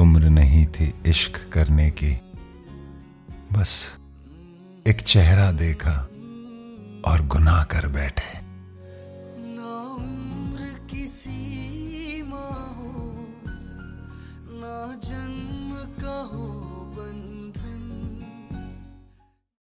उम्र नहीं थी इश्क करने की। बस एक चेहरा देखा और गुनाह कर बैठे। ना उम्र किसी हो, ना जन्म